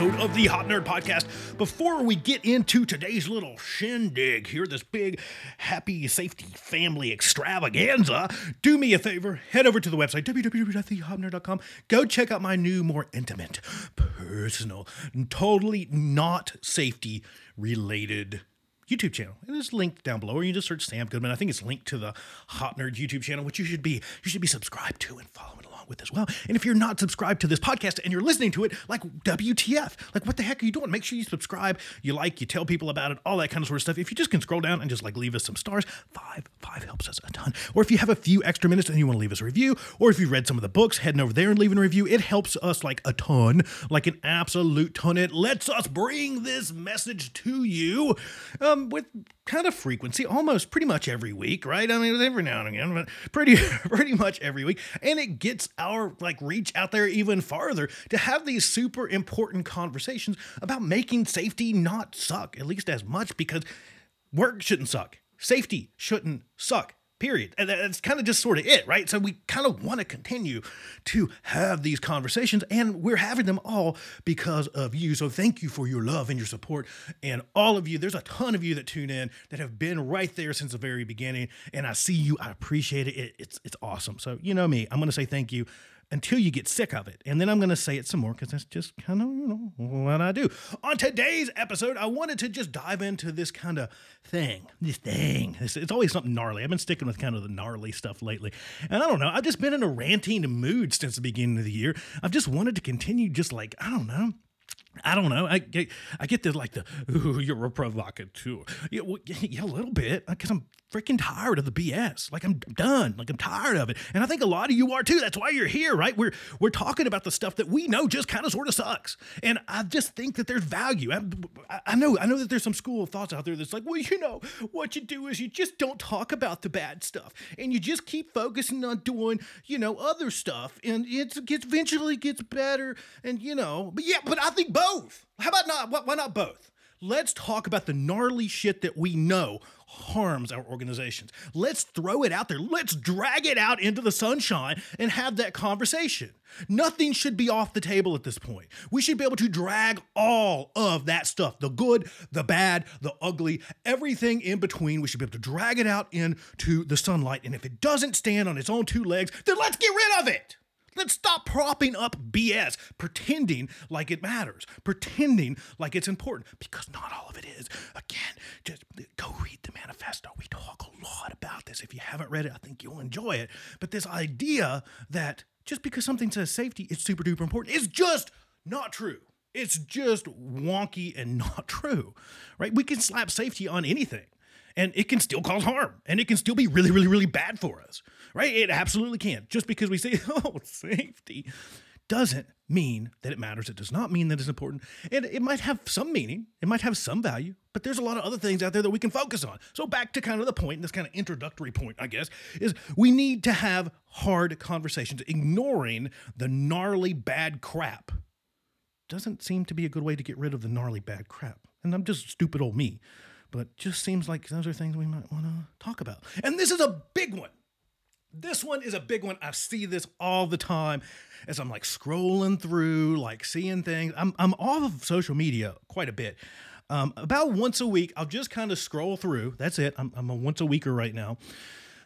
Episode of the HOP Nerd Podcast. Before we get into today's little shindig here, this big happy safety family extravaganza, do me a favor, head over to the website, www.thehopnerd.com. Go check out my new, more intimate, personal, totally not safety related YouTube channel. It is linked down below, or you just search Sam Goodman. I think it's linked to the HOP Nerd YouTube channel, which you should be you should be subscribed to and following with as well. And if you're not subscribed to this podcast and you're listening to it, like WTF, like what the heck are you doing? Make sure you subscribe, you like, you tell people about it, all that kind of sort of stuff. If you just can scroll down and just like leave us some stars, five five helps us a ton. Or if you have a few extra minutes and you want to leave us a review, or if you've read some of the books, heading over there and leaving a review, it helps us like a ton, like an absolute ton. It lets us bring this message to you um, with kind of frequency, almost pretty much every week, right? I mean, every now and again, but pretty pretty much every week, and it gets our like reach out there even farther to have these super important conversations about making safety not suck, at least as much because work shouldn't suck, safety shouldn't suck. Period. And that's kind of just sort of it, right? So we kind of want to continue to have these conversations, and we're having them all because of you. So thank you for your love and your support, and all of you. There's a ton of you that tune in that have been right there since the very beginning, and I see you. I appreciate it. it it's it's awesome. So you know me. I'm going to say thank you until you get sick of it. And then I'm going to say it some more because that's just kind of, you know, what I do. On today's episode, I wanted to just dive into this kind of thing. This thing. It's, it's always something gnarly. I've been sticking with kind of the gnarly stuff lately. And I don't know. I've just been in a ranting mood since the beginning of the year. I've just wanted to continue just like, I don't know. I don't know. I get, I get the like the ooh, you're a provocateur. Yeah, well, yeah, a little bit uh, because I'm freaking tired of the BS. Like I'm done. Like I'm tired of it, and I think a lot of you are too. That's why you're here, right? We're we're talking about the stuff that we know just kind of sort of sucks, and I just think that there's value. I, I know I know that there's some school of thoughts out there that's like, well, you know, what you do is you just don't talk about the bad stuff, and you just keep focusing on doing you know other stuff, and it gets eventually gets better, and you know, but yeah, but I think both. How about not? Why not both? Let's talk about the gnarly shit that we know harms our organizations. Let's throw it out there. Let's drag it out into the sunshine and have that conversation. Nothing should be off the table at this point. We should be able to drag all of that stuff the good, the bad, the ugly, everything in between. We should be able to drag it out into the sunlight. And if it doesn't stand on its own two legs, then let's get rid of it. Let's stop propping up BS, pretending like it matters, pretending like it's important, because not all of it is. Again, just go read the manifesto. We talk a lot about this. If you haven't read it, I think you'll enjoy it. But this idea that just because something says safety, it's super duper important is just not true. It's just wonky and not true, right? We can slap safety on anything and it can still cause harm and it can still be really, really, really bad for us, right? It absolutely can. Just because we say, oh, safety doesn't mean that it matters. It does not mean that it's important. And it might have some meaning, it might have some value, but there's a lot of other things out there that we can focus on. So, back to kind of the point, this kind of introductory point, I guess, is we need to have hard conversations. Ignoring the gnarly bad crap doesn't seem to be a good way to get rid of the gnarly bad crap. And I'm just stupid old me but just seems like those are things we might want to talk about. And this is a big one. This one is a big one. I see this all the time as I'm like scrolling through, like seeing things. I'm, I'm off of social media quite a bit. Um, about once a week, I'll just kind of scroll through. That's it. I'm, I'm a once a weeker right now.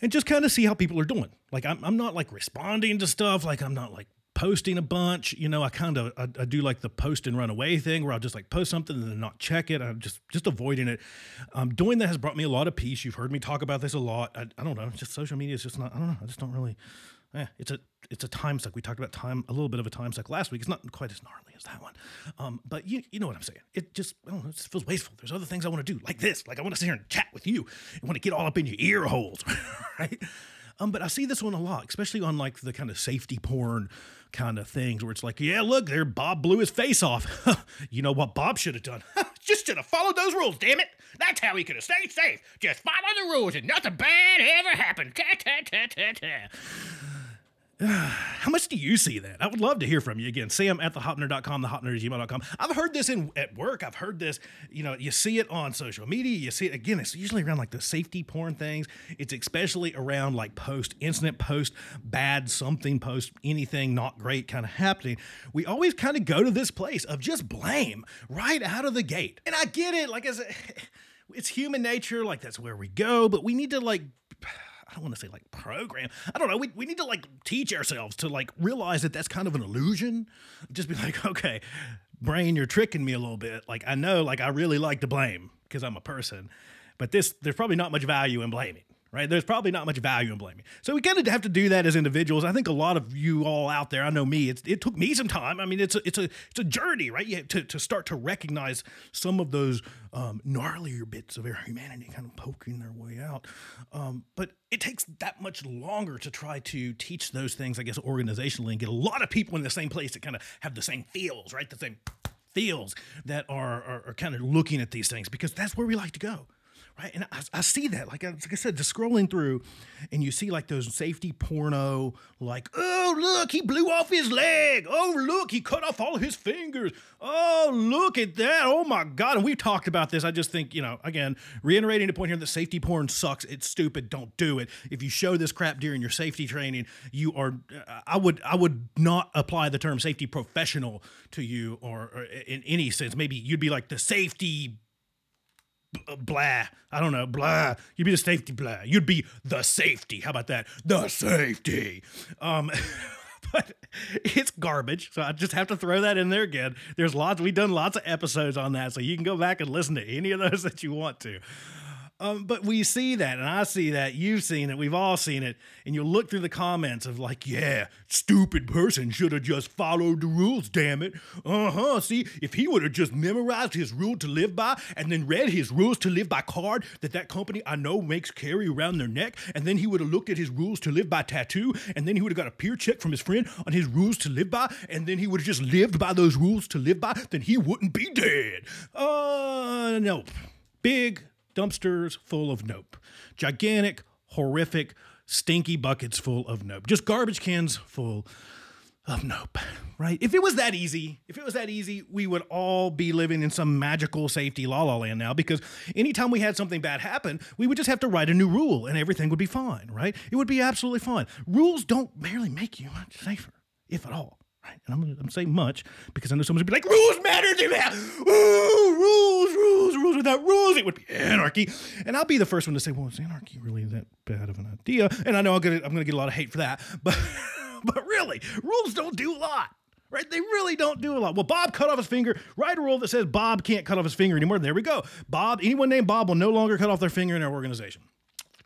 And just kind of see how people are doing. Like, I'm, I'm not like responding to stuff. Like, I'm not like posting a bunch. You know, I kind of I, I, do like the post and run away thing where I'll just like post something and then not check it. I'm just just avoiding it. Um, doing that has brought me a lot of peace. You've heard me talk about this a lot. I, I don't know. Just social media is just not. I don't know. I just don't really. Eh, it's a it's a time suck. We talked about time a little bit of a time suck last week. It's not quite as gnarly as that one, um, but you you know what I'm saying. It just I don't know, it just feels wasteful. There's other things I want to do like this. Like I want to sit here and chat with you. I want to get all up in your ear holes, right? Um, but I see this one a lot, especially on like the kind of safety porn kind of things where it's like, yeah, look, there, Bob blew his face off. you know what Bob should have done? Just should have followed those rules, damn it. That's how he could have stayed safe. Just follow the rules and nothing bad ever happened. how much do you see that? I would love to hear from you again. Sam at thehopnerd.com, thehopnerd@gmail.com. I've heard this in at work. I've heard this, you know, you see it on social media. You see it again, it's usually around like the safety porn things. It's especially around like post incident, post bad something, post anything not great kind of happening. We always kind of go to this place of just blame right out of the gate. And I get it, like I said, it's human nature, like that's where we go, but we need to like I don't want to say like program. I don't know. We, we need to like teach ourselves to like realize that that's kind of an illusion. Just be like, okay, brain, you're tricking me a little bit. Like I know, like I really like to blame because I'm a person, but this there's probably not much value in blaming right? There's probably not much value in blaming. So we kind of have to do that as individuals. I think a lot of you all out there, I know me, it took me some time. I mean, it's a, it's a, it's a journey, right? You to, to start to recognize some of those um, gnarlier bits of our humanity kind of poking their way out. Um, but it takes that much longer to try to teach those things, I guess, organizationally and get a lot of people in the same place that kind of have the same feels, right? The same feels that are, are, are kind of looking at these things because that's where we like to go right? And I, I see that, like, like I said, just scrolling through, and you see like those safety porno, like, oh look, he blew off his leg. Oh look, he cut off all his fingers. Oh look at that. Oh my god. And we've talked about this. I just think you know, again, reiterating the point here that safety porn sucks. It's stupid. Don't do it. If you show this crap during your safety training, you are. I would I would not apply the term safety professional to you or, or in any sense. Maybe you'd be like the safety blah. I don't know, blah. You'd be the safety blah. You'd be the safety. How about that? The safety. Um, but it's garbage. So I just have to throw that in there again. There's lots, we've done lots of episodes on that. So you can go back and listen to any of those that you want to. Um, but we see that, and I see that. You've seen it. We've all seen it. And you look through the comments of like, yeah, stupid person should have just followed the rules. Damn it. Uh huh. See, if he would have just memorized his rule to live by, and then read his rules to live by card that that company I know makes carry around their neck, and then he would have looked at his rules to live by tattoo, and then he would have got a peer check from his friend on his rules to live by, and then he would have just lived by those rules to live by, then he wouldn't be dead. Uh, no. Big dumpsters full of nope. Gigantic, horrific, stinky buckets full of nope. Just garbage cans full of nope, right? If it was that easy, if it was that easy, we would all be living in some magical safety la la land now because anytime we had something bad happen, we would just have to write a new rule and everything would be fine, right? It would be absolutely fine. Rules don't barely make you much safer, if at all. Right? And I'm, I'm saying much because I know someone's gonna be like, rules matter to me. Ooh, rules, rules, rules. Without rules, it would be anarchy. And I'll be the first one to say, well, is anarchy really that bad of an idea? And I know I'm gonna, I'm gonna get a lot of hate for that, but, but really, rules don't do a lot. Right? They really don't do a lot. Well, Bob cut off his finger. Write a rule that says Bob can't cut off his finger anymore. There we go. Bob, anyone named Bob will no longer cut off their finger in our organization.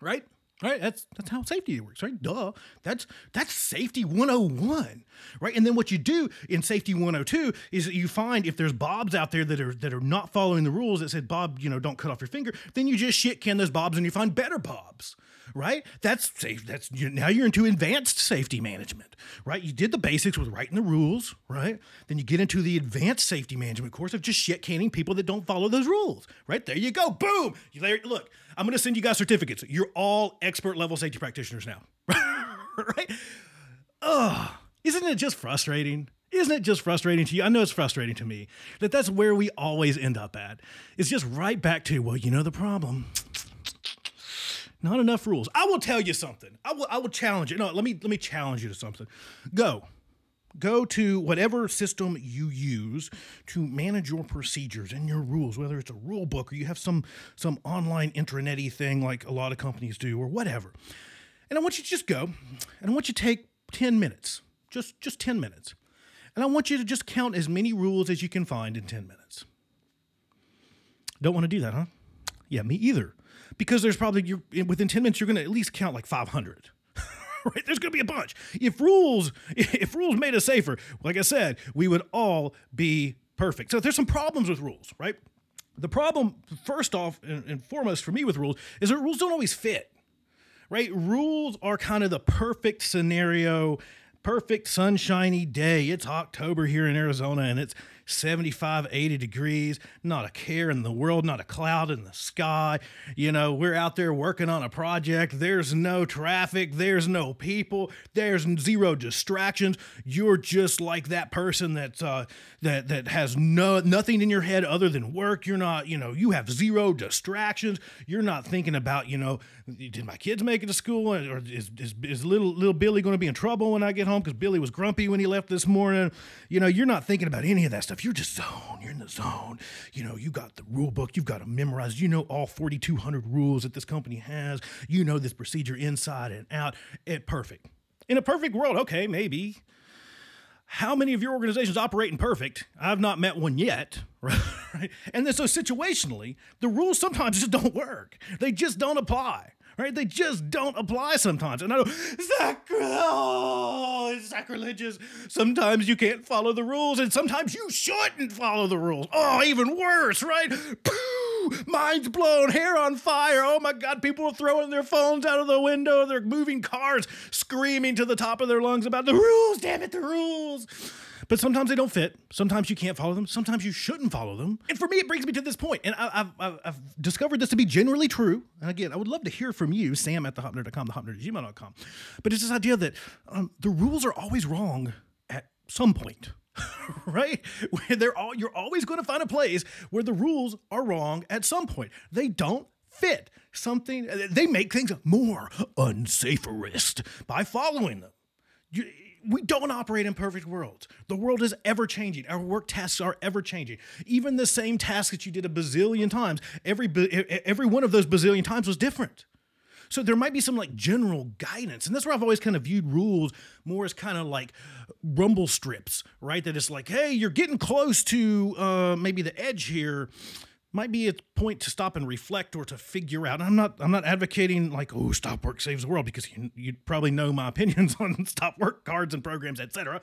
Right? Right? That's that's how safety works, right? Duh. That's that's safety 101. Right? And then what you do in safety 102 is you find if there's bobs out there that are that are not following the rules that said Bob, you know, don't cut off your finger, then you just shit can those bobs and you find better bobs right? That's safe. That's you, now you're into advanced safety management, right? You did the basics with writing the rules, right? Then you get into the advanced safety management course of just shit canning people that don't follow those rules, right? There you go. Boom. You, there, look, I'm going to send you guys certificates. You're all expert level safety practitioners now, right? Ugh. Isn't it just frustrating? Isn't it just frustrating to you? I know it's frustrating to me that that's where we always end up at. It's just right back to, well, you know the problem. Not enough rules. I will tell you something. I will I will challenge you. No, let me let me challenge you to something. Go. Go to whatever system you use to manage your procedures and your rules, whether it's a rule book or you have some some online intranety thing like a lot of companies do or whatever. And I want you to just go and I want you to take 10 minutes. Just just 10 minutes. And I want you to just count as many rules as you can find in 10 minutes. Don't want to do that, huh? Yeah, me either because there's probably you're, within 10 minutes you're going to at least count like 500 right? There's going to be a bunch. If rules if rules made us safer like i said we would all be perfect. So there's some problems with rules right? The problem first off and, and foremost for me with rules is that rules don't always fit right? Rules are kind of the perfect scenario perfect sunshiny day. It's october here in arizona and it's 75, 80 degrees, not a care in the world, not a cloud in the sky. You know, we're out there working on a project. There's no traffic, there's no people, there's zero distractions. You're just like that person that uh, that that has no nothing in your head other than work. You're not, you know, you have zero distractions. You're not thinking about, you know, did my kids make it to school or is, is, is little little Billy going to be in trouble when I get home because Billy was grumpy when he left this morning? You know, you're not thinking about any of that stuff. You're just zone. You're in the zone. You know, you got the rule book. You've got to memorize. You know all 4,200 rules that this company has. You know this procedure inside and out. It perfect. In a perfect world, okay, maybe. How many of your organizations operate in perfect? I've not met one yet, right? And then so situationally, the rules sometimes just don't work. They just don't apply right? They just don't apply sometimes. And I know, sacri- oh, it's sacrilegious. Sometimes you can't follow the rules, and sometimes you shouldn't follow the rules. Oh, even worse, right? Pooh, mind's blown, hair on fire. Oh my God, people are throwing their phones out of the window. They're moving cars, screaming to the top of their lungs about the rules. Damn it, the rules. But sometimes they don't fit. Sometimes you can't follow them. Sometimes you shouldn't follow them. And for me, it brings me to this point. And I, have discovered this to be generally true. And again, I would love to hear from you, Sam at thehopnerd.com, thehopnerd at gmail.com. But it's this idea that um, the rules are always wrong at some point. right? Where they're all you're always going to find a place where the rules are wrong at some point. They don't fit. Something they make things more unsaferist by following them. You, we don't operate in perfect worlds. The world is ever changing. Our work tasks are ever changing. Even the same task that you did a bazillion times, every every one of those bazillion times was different. So there might be some like general guidance, and that's where I've always kind of viewed rules more as kind of like rumble strips, right? That it's like, hey, you're getting close to uh, maybe the edge here might be a point to stop and reflect or to figure out. I'm not I'm not advocating like oh stop work saves the world because you you probably know my opinions on stop work cards and programs etc.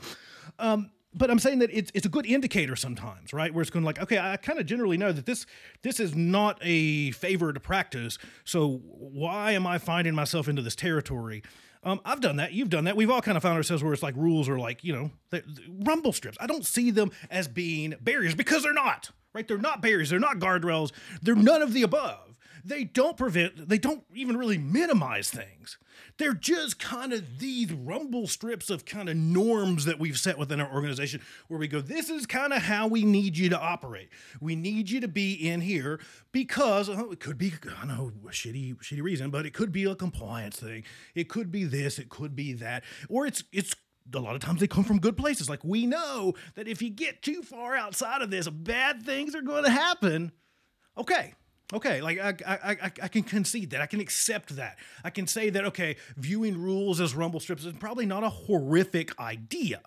Um, but I'm saying that it's it's a good indicator sometimes, right? Where it's going like, okay, I kind of generally know that this this is not a favored practice. So why am I finding myself into this territory? Um, I've done that. You've done that. We've all kind of found ourselves where it's like rules are like you know rumble strips. I don't see them as being barriers because they're not right? They're not barriers, they're not guardrails, they're none of the above. They don't prevent, they don't even really minimize things. They're just kind of these rumble strips of kind of norms that we've set within our organization where we go, this is kind of how we need you to operate. We need you to be in here because oh, it could be, I don't know, a shitty, shitty reason, but it could be a compliance thing. It could be this, it could be that, or it's, it's, a lot of times they come from good places. Like we know that if you get too far outside of this, bad things are going to happen. Okay, okay, like I, I, I, I can concede that. I can accept that. I can say that, okay, viewing rules as rumble strips is probably not a horrific idea,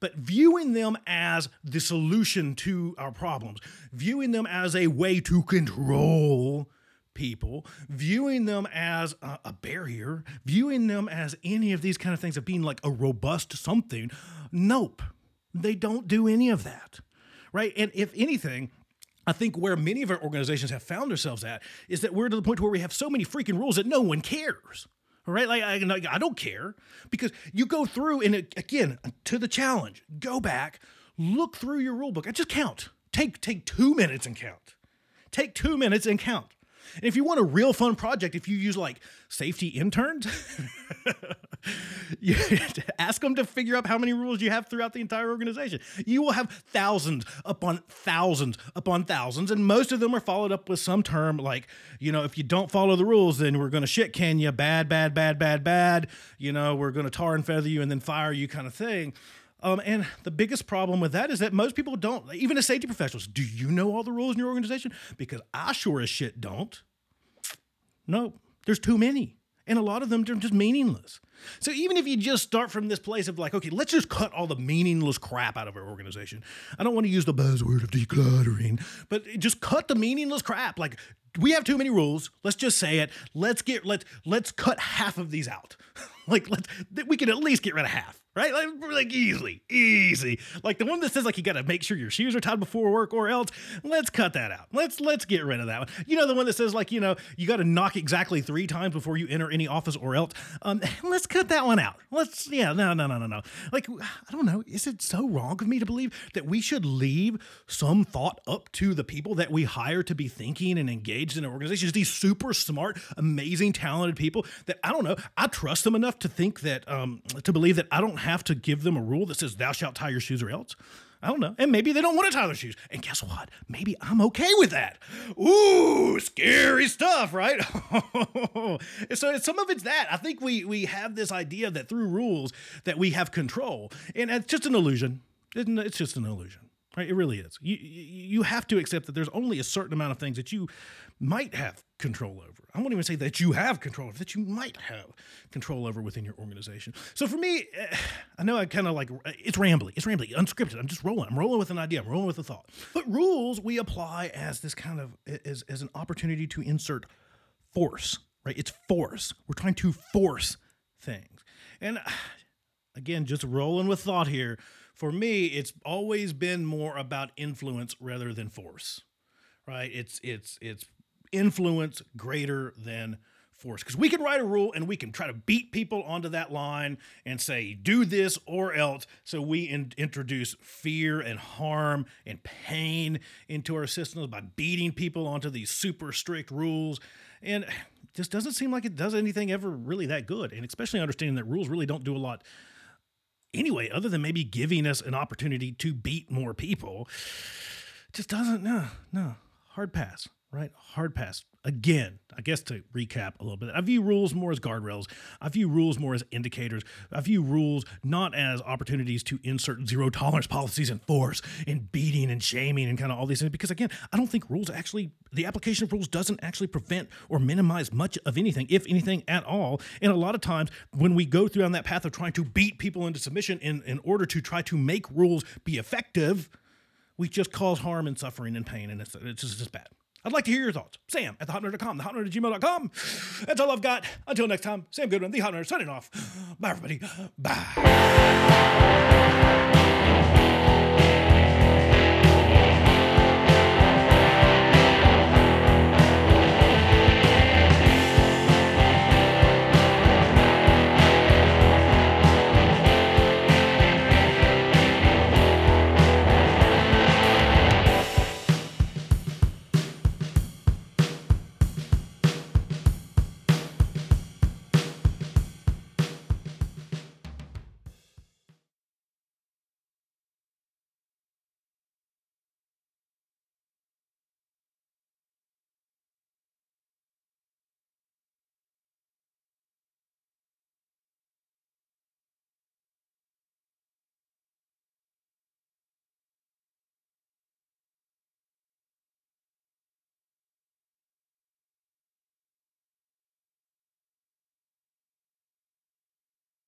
but viewing them as the solution to our problems, viewing them as a way to control people, viewing them as a, a, barrier, viewing them as any of these kind of things of being like a robust something. Nope, they don't do any of that, right? And if anything, I think where many of our organizations have found themselves at is that we're to the point where we have so many freaking rules that no one cares. Right? Like, I, I don't care because you go through and again, to the challenge, go back, look through your rule book and just count. Take, take two minutes and count. Take two minutes and count. And if you want a real fun project, if you use like safety interns, you ask them to figure out how many rules you have throughout the entire organization. You will have thousands upon thousands upon thousands, and most of them are followed up with some term like, you know, if you don't follow the rules, then we're going to shit can you, bad, bad, bad, bad, bad. You know, we're going to tar and feather you and then fire you, kind of thing. Um, and the biggest problem with that is that most people don't, even as safety professionals. Do you know all the rules in your organization? Because I sure as shit don't. No, there's too many. And a lot of them are just meaningless. So even if you just start from this place of like, okay, let's just cut all the meaningless crap out of our organization. I don't want to use the buzzword of decluttering, but just cut the meaningless crap. Like we have too many rules. Let's just say it. Let's get let let's cut half of these out. like let's we can at least get rid of half right? Like, like easily, easy. Like the one that says like you got to make sure your shoes are tied before work or else. Let's cut that out. Let's let's get rid of that one. You know the one that says like you know you got to knock exactly three times before you enter any office or else. Um, let's cut that one out. Let's, yeah, no, no, no, no, no. Like, I don't know. Is it so wrong of me to believe that we should leave some thought up to the people that we hire to be thinking and engaged in our organizations? These super smart, amazing, talented people that I don't know. I trust them enough to think that, um, to believe that I don't have to give them a rule that says, thou shalt tie your shoes or else. I don't know. And maybe they don't want to tie their shoes. And guess what? Maybe I'm okay with that. Ooh, scary stuff, right? so some of it's that. I think we we have this idea that through rules that we have control. And it's just an illusion. It's just an illusion. Right? It really is. You you have to accept that there's only a certain amount of things that you might have control over. I won't even say that you have control over, that you might have control over within your organization. So for me, eh, I know I kind of like it's rambly, it's rambly, unscripted. I'm just rolling. I'm rolling with an idea. I'm rolling with a thought. But rules we apply as this kind of as as an opportunity to insert force. Right? It's force. We're trying to force things. And again, just rolling with thought here. For me, it's always been more about influence rather than force right? It's it's it's influence greater than force. Because we can write a rule and we can try to beat people onto that line and say, do this or else. So we in- introduce fear and harm and pain into our systems by beating people onto these super strict rules. And just doesn't seem like it does anything ever really that good. And especially understanding that rules really don't do a lot anyway, other than maybe giving us an opportunity to beat more people. Just doesn't, no, no, hard pass right? Hard pass. Again, I guess to recap a little bit, I view rules more as guardrails. I view rules more as indicators. I view rules not as opportunities to insert zero tolerance policies and force and beating and shaming and kind of all these things. Because again, I don't think rules actually, the application of rules doesn't actually prevent or minimize much of anything, if anything at all. And a lot of times when we go through on that path of trying to beat people into submission in, in order to try to make rules be effective, we just cause harm and suffering and pain. And it's, it's just, it's just bad. I'd like to hear your thoughts. Sam at thehopnerd.com, thehopnerd at gmail.com. That's all I've got. Until next time, Sam Goodman, the HOP Nerd, signing off. Bye, everybody. Bye.